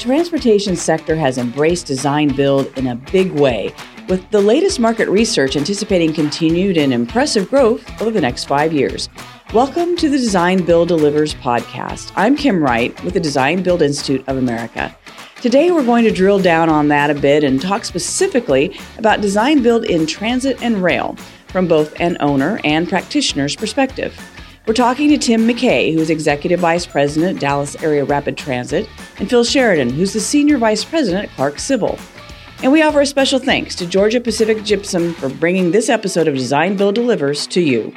transportation sector has embraced design build in a big way, with the latest market research anticipating continued and impressive growth over the next five years. Welcome to the Design Build Delivers podcast. I'm Kim Wright with the Design Build Institute of America. Today, we're going to drill down on that a bit and talk specifically about design build in transit and rail from both an owner and practitioner's perspective. We're talking to Tim McKay, who's Executive Vice President, Dallas Area Rapid Transit, and Phil Sheridan, who's the Senior Vice President at Clark Civil. And we offer a special thanks to Georgia Pacific Gypsum for bringing this episode of Design Build Delivers to you.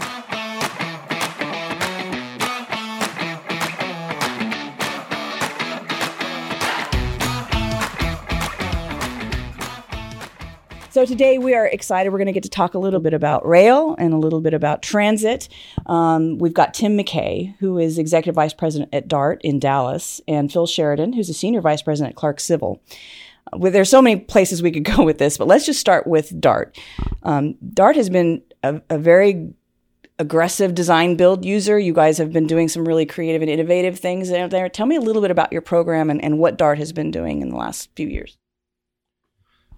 So today we are excited. We're going to get to talk a little bit about rail and a little bit about transit. Um, we've got Tim McKay, who is Executive Vice President at DART in Dallas, and Phil Sheridan, who's a Senior Vice President at Clark Civil. Well, there's so many places we could go with this, but let's just start with DART. Um, DART has been a, a very aggressive design build user. You guys have been doing some really creative and innovative things out there. Tell me a little bit about your program and, and what DART has been doing in the last few years.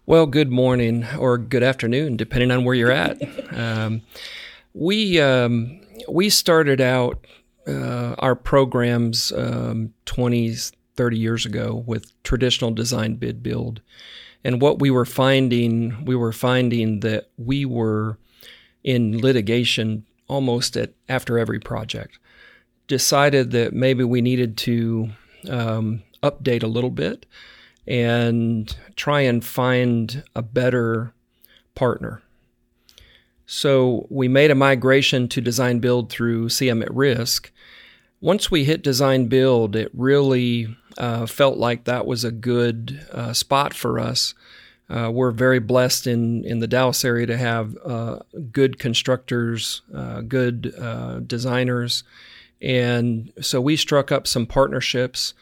Well, good morning or good afternoon, depending on where you're at. um, we um, we started out uh, our programs um, 20, 30 years ago with traditional design bid build, and what we were finding, we were finding that we were in litigation almost at after every project. Decided that maybe we needed to um, update a little bit and try and find a better partner. So we made a migration to design build through CM at Risk. Once we hit design build, it really uh, felt like that was a good uh, spot for us. Uh, we're very blessed in, in the Dallas area to have uh, good constructors, uh, good uh, designers. And so we struck up some partnerships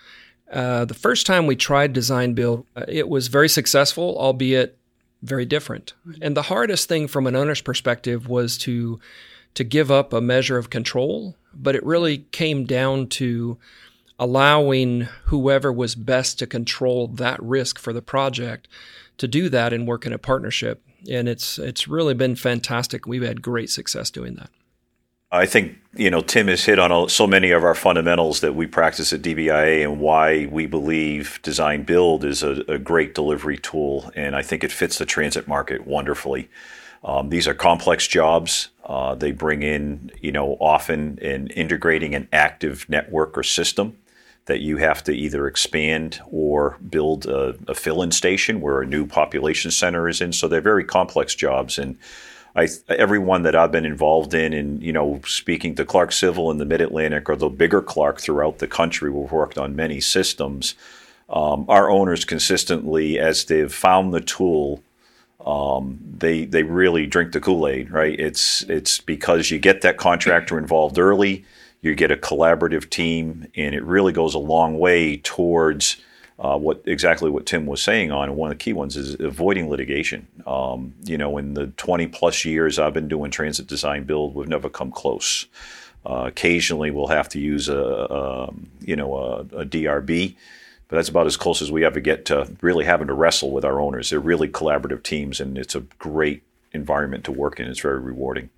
uh, the first time we tried design build, uh, it was very successful, albeit very different. And the hardest thing from an owner's perspective was to to give up a measure of control, but it really came down to allowing whoever was best to control that risk for the project to do that and work in a partnership. And it's it's really been fantastic. We've had great success doing that. I think you know Tim has hit on so many of our fundamentals that we practice at DBIA and why we believe design build is a, a great delivery tool, and I think it fits the transit market wonderfully. Um, these are complex jobs. Uh, they bring in you know often in integrating an active network or system that you have to either expand or build a, a fill-in station where a new population center is in. So they're very complex jobs and I everyone that I've been involved in, and you know, speaking to Clark Civil in the Mid Atlantic or the bigger Clark throughout the country, we've worked on many systems. Um, our owners consistently, as they've found the tool, um, they they really drink the Kool Aid, right? It's it's because you get that contractor involved early, you get a collaborative team, and it really goes a long way towards uh, what exactly what Tim was saying on, and one of the key ones is avoiding litigation. Um, you know, in the 20 plus years I've been doing transit design build, we've never come close. Uh, occasionally, we'll have to use a, a you know a, a, DRB, but that's about as close as we ever get to really having to wrestle with our owners. They're really collaborative teams, and it's a great environment to work in. It's very rewarding.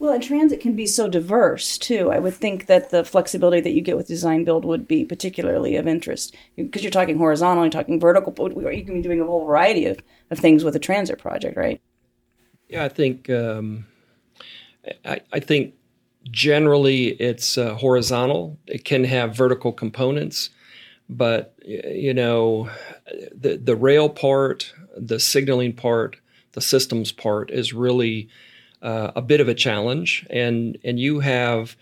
Well, and transit can be so diverse too. I would think that the flexibility that you get with design build would be particularly of interest because you're talking horizontal, you're talking vertical. But you can be doing a whole variety of, of things with a transit project, right? Yeah, I think um, I, I, think generally it's uh, horizontal. It can have vertical components, but you know, the the rail part, the signaling part, the systems part is really uh, a bit of a challenge, and and you have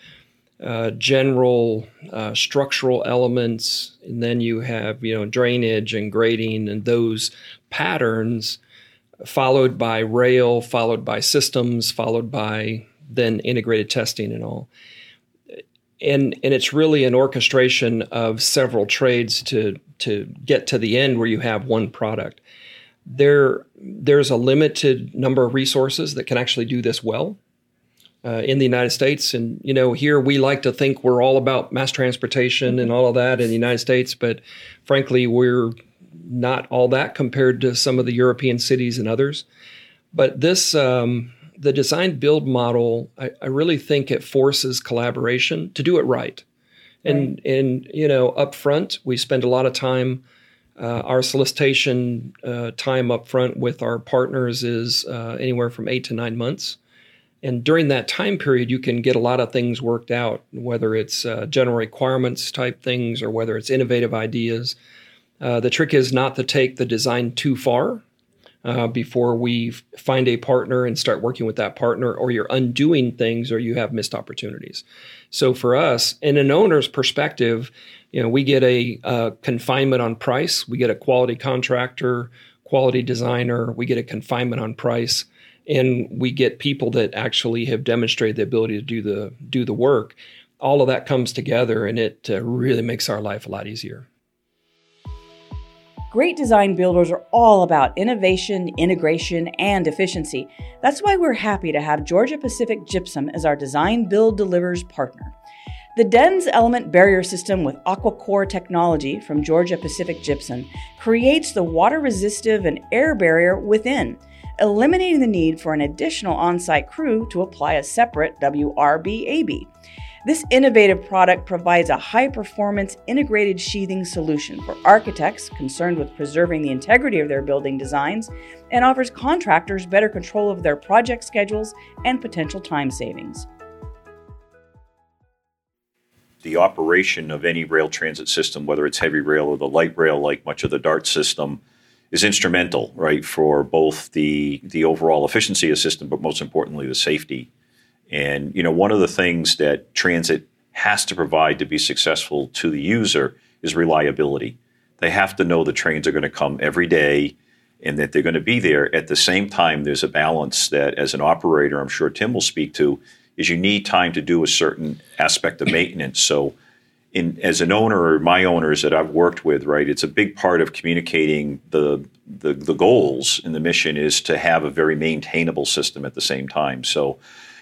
uh, general uh, structural elements, and then you have you know drainage and grading and those patterns, followed by rail, followed by systems, followed by then integrated testing and all. And and it's really an orchestration of several trades to to get to the end where you have one product there there's a limited number of resources that can actually do this well uh, in the United States. And you know, here we like to think we're all about mass transportation and all of that in the United States, but frankly, we're not all that compared to some of the European cities and others. But this, um, the design build model, I, I, really think it forces collaboration to do it right. And, right. and you know, up front, we spend a lot of time. Uh, our solicitation uh, time up front with our partners is uh, anywhere from eight to nine months. And during that time period, you can get a lot of things worked out, whether it's uh, general requirements type things or whether it's innovative ideas. Uh, the trick is not to take the design too far uh, before we find a partner and start working with that partner, or you're undoing things or you have missed opportunities. So for us, in an owner's perspective, you know, we get a, a confinement on price, we get a quality contractor, quality designer, we get a confinement on price, and we get people that actually have demonstrated the ability to do the do the work. All of that comes together, and it uh, really makes our life a lot easier. Great design builders are all about innovation, integration, and efficiency. That's why we're happy to have Georgia Pacific Gypsum as our design build delivers partner. The DensElement barrier system with AquaKOR technology from Georgia Pacific Gypsum creates the water resistive and air barrier within, eliminating the need for an additional on site crew to apply a separate WRBAB. This innovative product provides a high performance integrated sheathing solution for architects concerned with preserving the integrity of their building designs and offers contractors better control of their project schedules and potential time savings. The operation of any rail transit system, whether it's heavy rail or the light rail, like much of the DART system, is instrumental, right, for both the the overall efficiency of the system, but most importantly, the safety and you know, one of the things that transit has to provide to be successful to the user is reliability. They have to know the trains are going to come every day and that they're going to be there. At the same time, there's a balance that, as an operator, I'm sure Tim will speak to, is you need time to do a certain aspect of maintenance. So, in, as an owner or my owners that I've worked with, right, it's a big part of communicating the, the the goals and the mission is to have a very maintainable system at the same time. So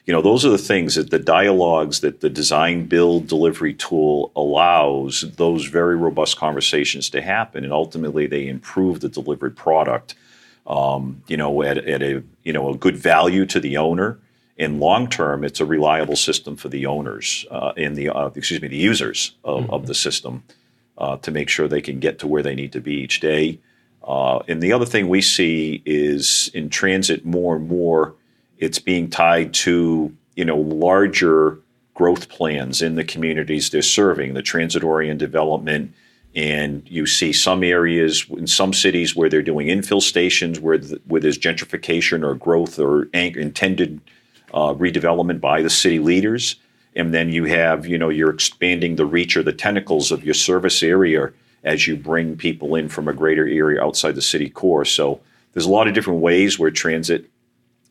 you know, those are the things that the dialogues that the design build delivery tool allows those very robust conversations to happen, and ultimately they improve the delivered product. Um, you know, at, at a you know a good value to the owner. In long term, it's a reliable system for the owners uh, and the uh, excuse me the users of, mm-hmm. of the system uh, to make sure they can get to where they need to be each day. Uh, and the other thing we see is in transit more and more it's being tied to you know larger growth plans in the communities they're serving, the transit-oriented development. And you see some areas in some cities where they're doing infill stations where, the, where there's gentrification or growth or intended uh, redevelopment by the city leaders. And then you have, you know, you're expanding the reach or the tentacles of your service area as you bring people in from a greater area outside the city core. So there's a lot of different ways where transit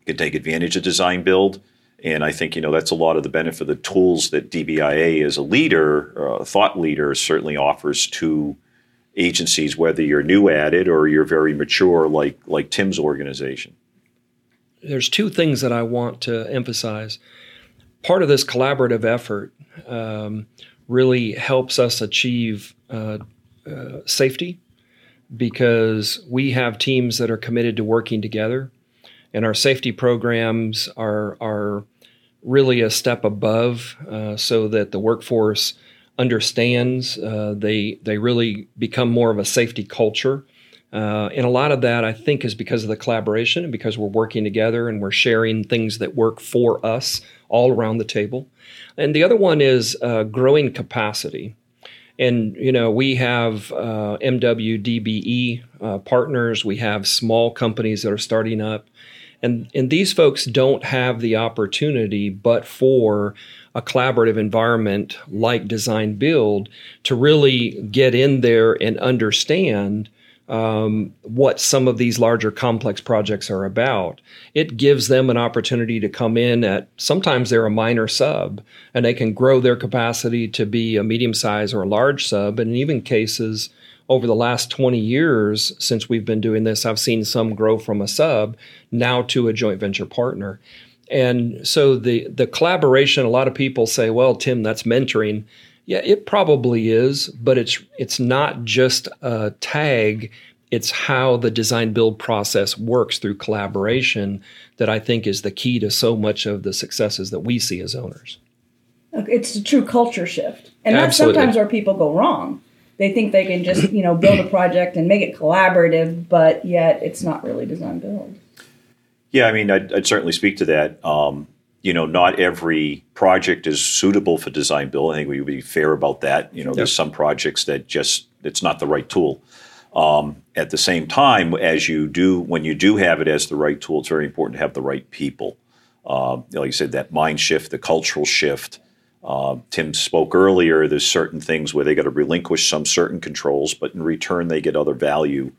can take advantage of design build. And I think you know that's a lot of the benefit of the tools that DBIA as a leader, uh, thought leader, certainly offers to agencies, whether you're new at it or you're very mature, like like Tim's organization. There's two things that I want to emphasize. Part of this collaborative effort um, really helps us achieve uh, uh, safety because we have teams that are committed to working together and our safety programs are are really a step above, uh, so that the workforce understands. Uh, they they really become more of a safety culture. Uh, and a lot of that, I think, is because of the collaboration and because we're working together and we're sharing things that work for us all around the table. And the other one is uh, growing capacity. And you know, we have uh, MWDBE uh, partners. We have small companies that are starting up and, and these folks don't have the opportunity, but for a collaborative environment like design build, to really get in there and understand um, what some of these larger complex projects are about. It gives them an opportunity to come in at sometimes they're a minor sub and they can grow their capacity to be a medium size or a large sub. And in even cases, over the last 20 years since we've been doing this, I've seen some grow from a sub now to a joint venture partner. And so the the collaboration, a lot of people say, well, Tim, that's mentoring. Yeah, it probably is, but it's it's not just a tag it's how the design build process works through collaboration that I think is the key to so much of the successes that we see as owners. It's a true culture shift. And that's Absolutely. sometimes where people go wrong. They think they can just, you know, build a project and make it collaborative, but yet it's not really design build. Yeah, I mean, I'd, I'd certainly speak to that. Um, you know, not every project is suitable for design build. I think we would be fair about that. You know, yep. there's some projects that just it's not the right tool. Um, at the same time, as you do, when you do have it as the right tool, it's very important to have the right people. Uh, like you said, that mind shift, the cultural shift. Uh, Tim spoke earlier. There's certain things where they got to relinquish some certain controls, but in return they get other value.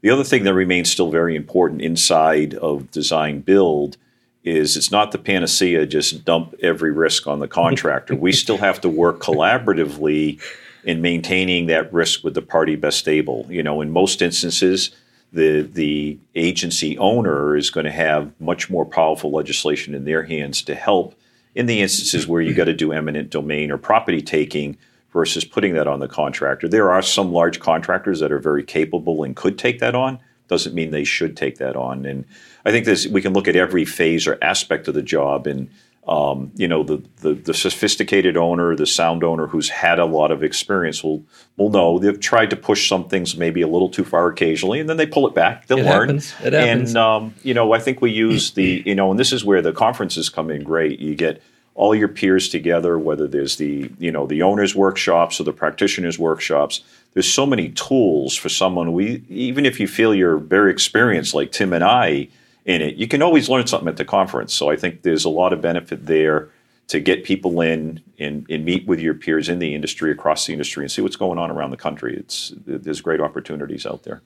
The other thing that remains still very important inside of design build is it's not the panacea. Just dump every risk on the contractor. we still have to work collaboratively in maintaining that risk with the party best able. You know, in most instances, the the agency owner is going to have much more powerful legislation in their hands to help in the instances where you got to do eminent domain or property taking versus putting that on the contractor. There are some large contractors that are very capable and could take that on. Doesn't mean they should take that on. And I think this we can look at every phase or aspect of the job and um, you know, the, the, the sophisticated owner, the sound owner who's had a lot of experience will will know they've tried to push some things maybe a little too far occasionally, and then they pull it back. They'll it learn. Happens. It happens. And um, you know, I think we use the you know, and this is where the conferences come in great. You get all your peers together, whether there's the you know the owners workshops or the practitioners workshops. There's so many tools for someone. We even if you feel you're very experienced, like Tim and I in it. You can always learn something at the conference. So I think there's a lot of benefit there to get people in and, and, meet with your peers in the industry, across the industry, and see what's going on around the country. It's there's great opportunities out there.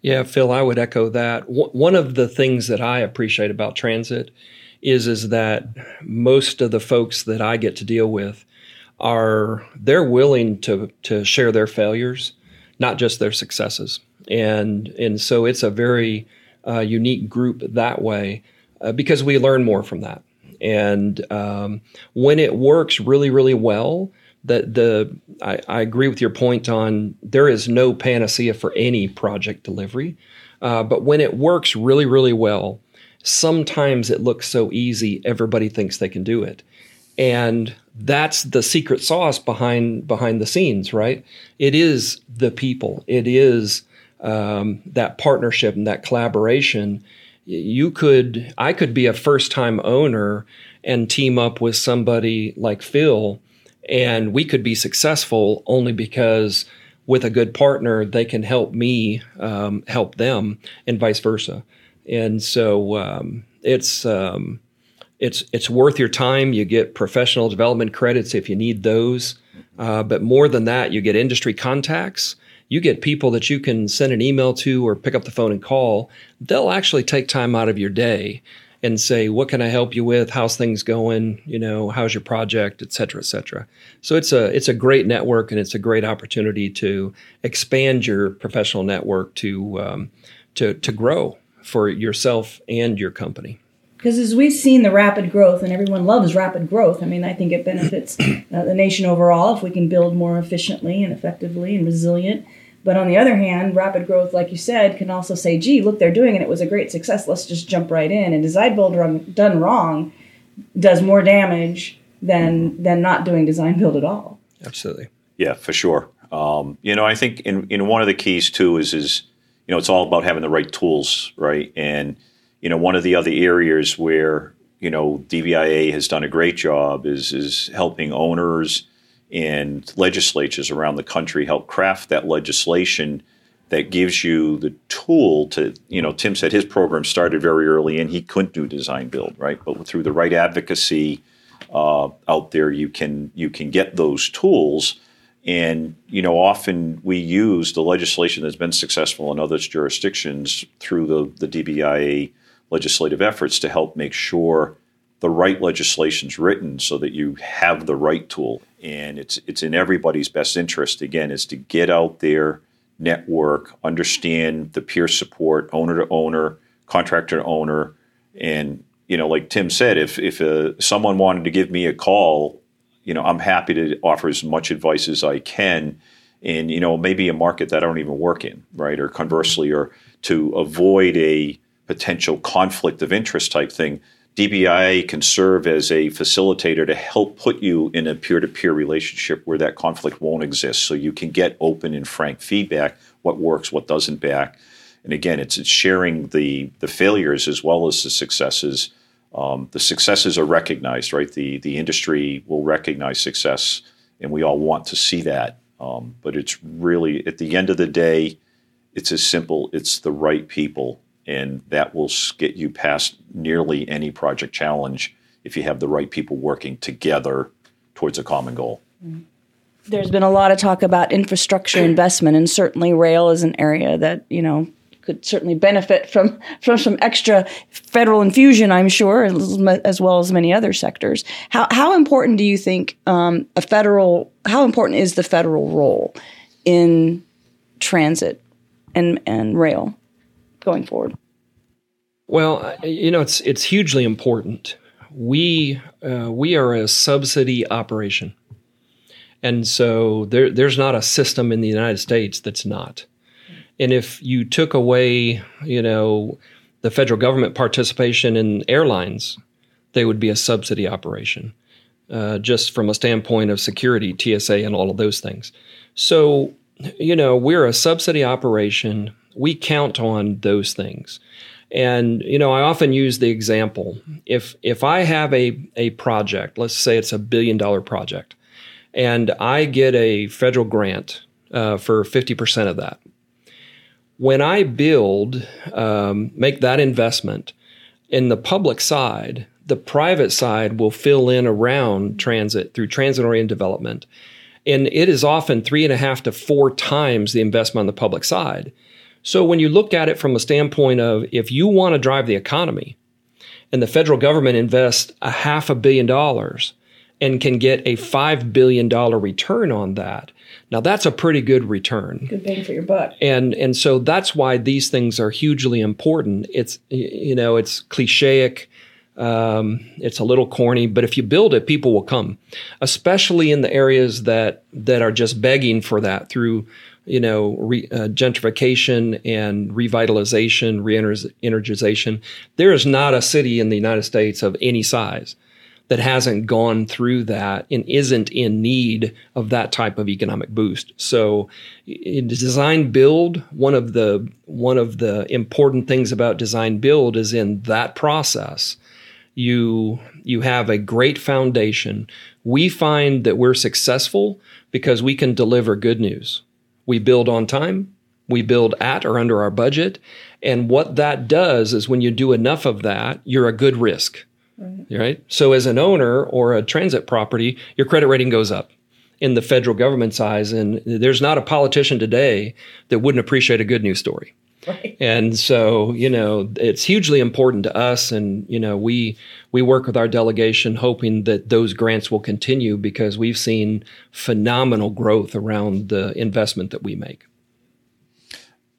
Yeah, Phil, I would echo that. W- one of the things that I appreciate about transit is is that most of the folks that I get to deal with are they're willing to to share their failures, not just their successes. And and so it's a very uh, unique group that way uh, because we learn more from that. And um, when it works really, really well, that the I, I, agree with your point on there is no panacea for any project delivery, uh, but when it works really, really well, sometimes it looks so easy everybody thinks they can do it, and that's the secret sauce behind behind the scenes, right? It is the people. It is um, that partnership and that collaboration, you could, I could be a first time owner and team up with somebody like Phil, and we could be successful only because with a good partner, they can help me um, help them, and vice versa. And so um, it's um, it's it's worth your time. You get professional development credits if you need those, uh, but more than that, you get industry contacts you get people that you can send an email to or pick up the phone and call. They'll actually take time out of your day and say, "What can I help you with? How's things going? You know, how's your project, et cetera, et cetera." So it's a it's a great network and it's a great opportunity to expand your professional network to um, to to grow for yourself and your company. Because as we've seen the rapid growth, and everyone loves rapid growth, I mean, I think it benefits uh, the nation overall if we can build more efficiently and effectively and resilient. But on the other hand, rapid growth, like you said, can also say, gee, look, they're doing it. It was a great success. Let's just jump right in. And design build run, done wrong does more damage than than not doing design build at all. Absolutely. Yeah, for sure. Um, you know, I think in, in one of the keys too is is you know it's all about having the right tools, right? And you know, one of the other areas where you know DBIA has done a great job is is helping owners and legislatures around the country help craft that legislation that gives you the tool to, you know, Tim said his program started very early and he couldn't do design build, right? But through the right advocacy uh, out there, you can you can get those tools. And you know, often we use the legislation that's been successful in other jurisdictions through the the DBIA legislative efforts to help make sure the right legislation is written so that you have the right tool. And it's it's in everybody's best interest again is to get out there, network, understand the peer support, owner to owner, contractor to owner, and you know, like Tim said, if if uh, someone wanted to give me a call, you know, I'm happy to offer as much advice as I can in you know maybe a market that I don't even work in, right? Or conversely, or to avoid a potential conflict of interest type thing, DBIA can serve as a facilitator to help put you in a peer-to-peer relationship where that conflict won't exist, so you can get open and frank feedback, what works, what doesn't back. And again, it's, it's sharing the the failures as well as the successes. Um, the successes are recognized, right? The the industry will recognize success, and we all want to see that. Um, but it's really at the end of the day, it's as simple. It's the right people, and that will get you past nearly any project challenge if you have the right people working together towards a common goal. There's been a lot of talk about infrastructure investment, and certainly rail is an area that you know could certainly benefit from from some extra federal infusion, I'm sure, as well as many other sectors. How how important do you think um, a federal? How important is the federal role in transit and and rail going forward? Well, you know, it's it's hugely important. We uh, we are a subsidy operation, and so there there's not a system in the United States that's not. And if you took away, you know, the federal government participation in airlines, they would be a subsidy operation, uh, just from a standpoint of security, TSA, and all of those things. So, you know, we're a subsidy operation. We count on those things. And you know, I often use the example: if if I have a a project, let's say it's a billion dollar project, and I get a federal grant uh, for fifty percent of that, when I build, um, make that investment in the public side, the private side will fill in around transit through transit oriented development. And it is often three and a half to four times the investment on the public side. So when you look at it from a standpoint of if you want to drive the economy and the federal government invests a half a billion dollars and can get a $5 billion return on that, now that's a pretty good return. Good bang for your buck. And and so that's why these things are hugely important. It's you know it's clichéic. Um, it's a little corny, but if you build it, people will come, especially in the areas that that are just begging for that through you know re, uh, gentrification and revitalization, re-energization. There is not a city in the United States of any size that hasn't gone through that and isn't in need of that type of economic boost. So in design build, one of the one of the important things about design build is in that process you you have a great foundation. We find that we're successful because we can deliver good news. We build on time, we build at or under our budget, and what that does is when you do enough of that, you're a good risk Right. right. So, as an owner or a transit property, your credit rating goes up in the federal government's eyes. And there's not a politician today that wouldn't appreciate a good news story. Right. And so, you know, it's hugely important to us. And, you know, we, we work with our delegation hoping that those grants will continue because we've seen phenomenal growth around the investment that we make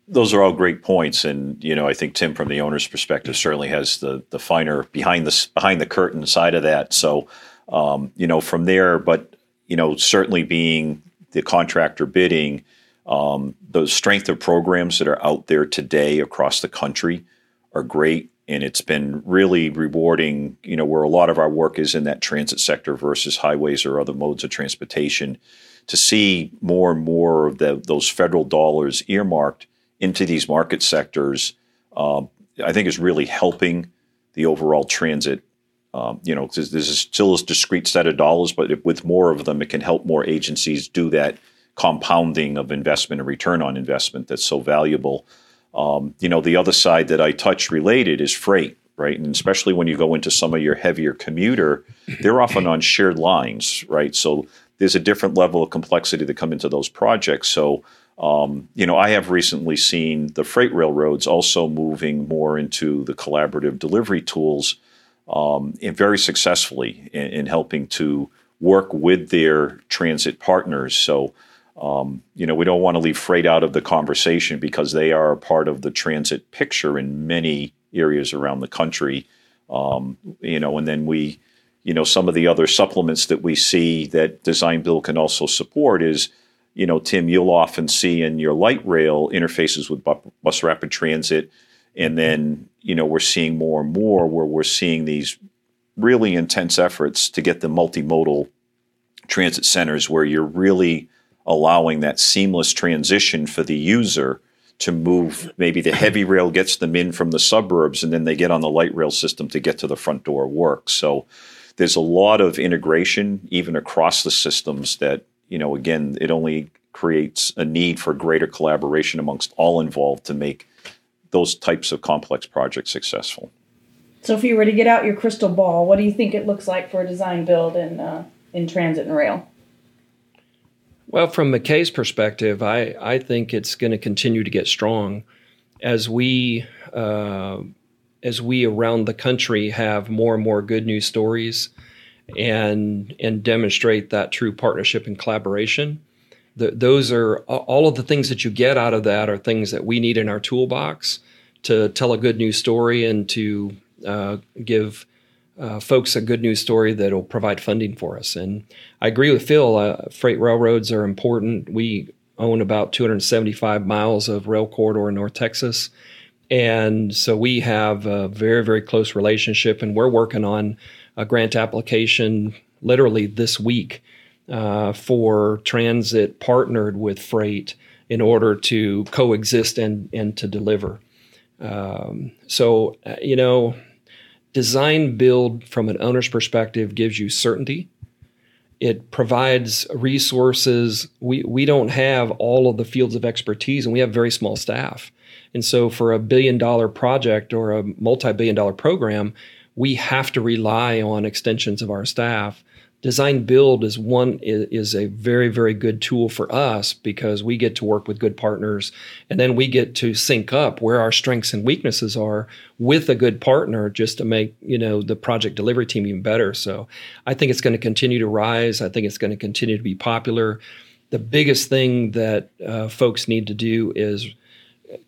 those are all great points, and you know I think Tim, from the owner's perspective, certainly has the the finer behind the behind the curtain side of that. So um, you know from there, but you know certainly being the contractor bidding, um, the strength of programs that are out there today across the country are great, and it's been really rewarding. You know where a lot of our work is in that transit sector versus highways or other modes of transportation. To see more and more of the, those federal dollars earmarked into these market sectors, um, I think is really helping the overall transit. Um, you know, this is still a discrete set of dollars, but if, with more of them, it can help more agencies do that compounding of investment and return on investment that's so valuable. Um, you know, the other side that I touch related is freight, right? And especially when you go into some of your heavier commuter, they're often on shared lines, right? So there's a different level of complexity that come into those projects. So um, you know, I have recently seen the freight railroads also moving more into the collaborative delivery tools um, and very successfully in, in, helping to work with their transit partners. So, um, you know, we don't want to leave freight out of the conversation because they are a part of the transit picture in many areas around the country. Um, you know, and then we, you know, some of the other supplements that we see that Design Build can also support is you know, Tim, you'll often see in your light rail interfaces with bus rapid transit. And then, you know, we're seeing more and more where we're seeing these really intense efforts to get the multimodal transit centers where you're really allowing that seamless transition for the user to move. Maybe the heavy rail gets them in from the suburbs and then they get on the light rail system to get to the front door work. So there's a lot of integration even across the systems that you know, again, it only creates a need for greater collaboration amongst all involved to make those types of complex projects successful. So, if you were to get out your crystal ball, what do you think it looks like for a design build in uh, in transit and rail? Well, from McKay's perspective, I, I think it's going to continue to get strong as we uh, as we around the country have more and more good news stories and and demonstrate that true partnership and collaboration. The, those are all of the things that you get out of that are things that we need in our toolbox to tell a good news story and to uh, give uh, folks a good news story that will provide funding for us. And I agree with Phil. Uh, freight railroads are important. We own about 275 miles of rail corridor in North Texas. And so we have a very, very close relationship, and we're working on a grant application literally this week uh, for transit partnered with freight in order to coexist and, and to deliver. Um, so, uh, you know, design build from an owner's perspective gives you certainty. It provides resources. We, we don't have all of the fields of expertise and we have very small staff. And so, for a billion dollar project or a multi billion dollar program, we have to rely on extensions of our staff. Design build is one is a very very good tool for us because we get to work with good partners and then we get to sync up where our strengths and weaknesses are with a good partner just to make you know the project delivery team even better. So I think it's going to continue to rise. I think it's going to continue to be popular. The biggest thing that uh, folks need to do is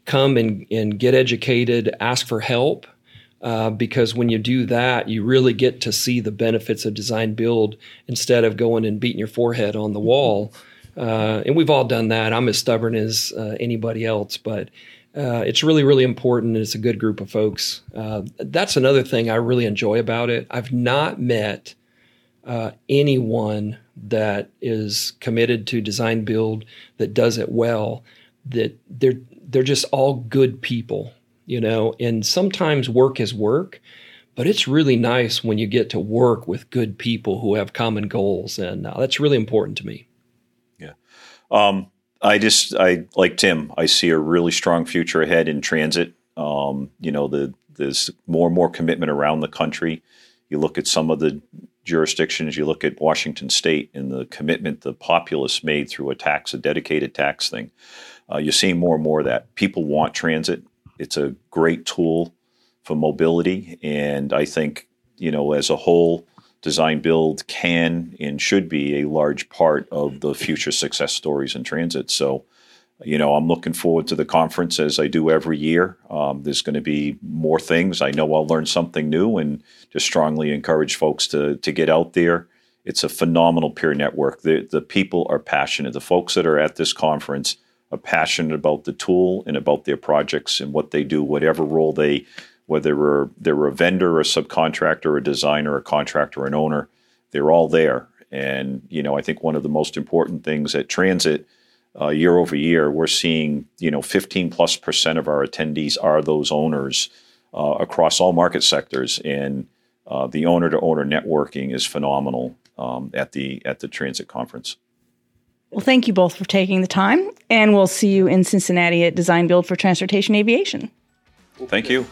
come and, and get educated, ask for help uh, because when you do that, you really get to see the benefits of design build instead of going and beating your forehead on the wall. Uh, and we've all done that. I'm as stubborn as uh, anybody else, but uh, it's really, really important. And it's a good group of folks. Uh, that's another thing I really enjoy about it. I've not met uh, anyone that is committed to design build that does it well. That they're they're just all good people you know, and sometimes work is work, but it's really nice when you get to work with good people who have common goals, and uh, that's really important to me. Yeah. Um, I just, I like Tim, I see a really strong future ahead in transit. Um, you know, the, there's more and more commitment around the country. You look at some of the jurisdictions, you look at Washington State and the commitment the populace made through a tax, a dedicated tax thing. Uh, you're seeing more and more of that. People want transit. It's a great tool for mobility, and I think you know as a whole, design build can and should be a large part of the future success stories in transit. So, you know, I'm looking forward to the conference as I do every year. Um, there's going to be more things. I know I'll learn something new, and just strongly encourage folks to to get out there. It's a phenomenal peer network. The the people are passionate. The folks that are at this conference passionate about the tool and about their projects and what they do, whatever role they, whether they're, they're a vendor, a subcontractor, a designer, a contractor, an owner, they're all there. And you know, I think one of the most important things at Transit, uh, year over year, we're seeing you know 15 plus percent of our attendees are those owners uh, across all market sectors, and uh, the owner to owner networking is phenomenal um, at the at the Transit conference. Well, thank you both for taking the time, and we'll see you in Cincinnati at Design Build for Transportation Aviation. Thank you.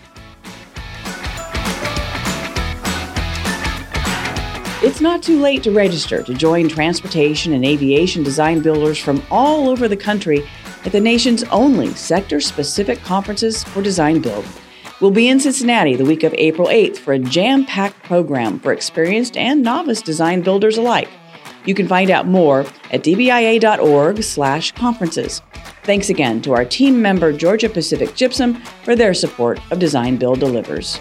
It's not too late to register to join transportation and aviation design builders from all over the country at the nation's only sector specific conferences for design build. We'll be in Cincinnati the week of April 8th for a jam packed program for experienced and novice design builders alike. You can find out more at dbia.org slash conferences. Thanks again to our team member Georgia Pacific Gypsum for their support of Design Build Delivers.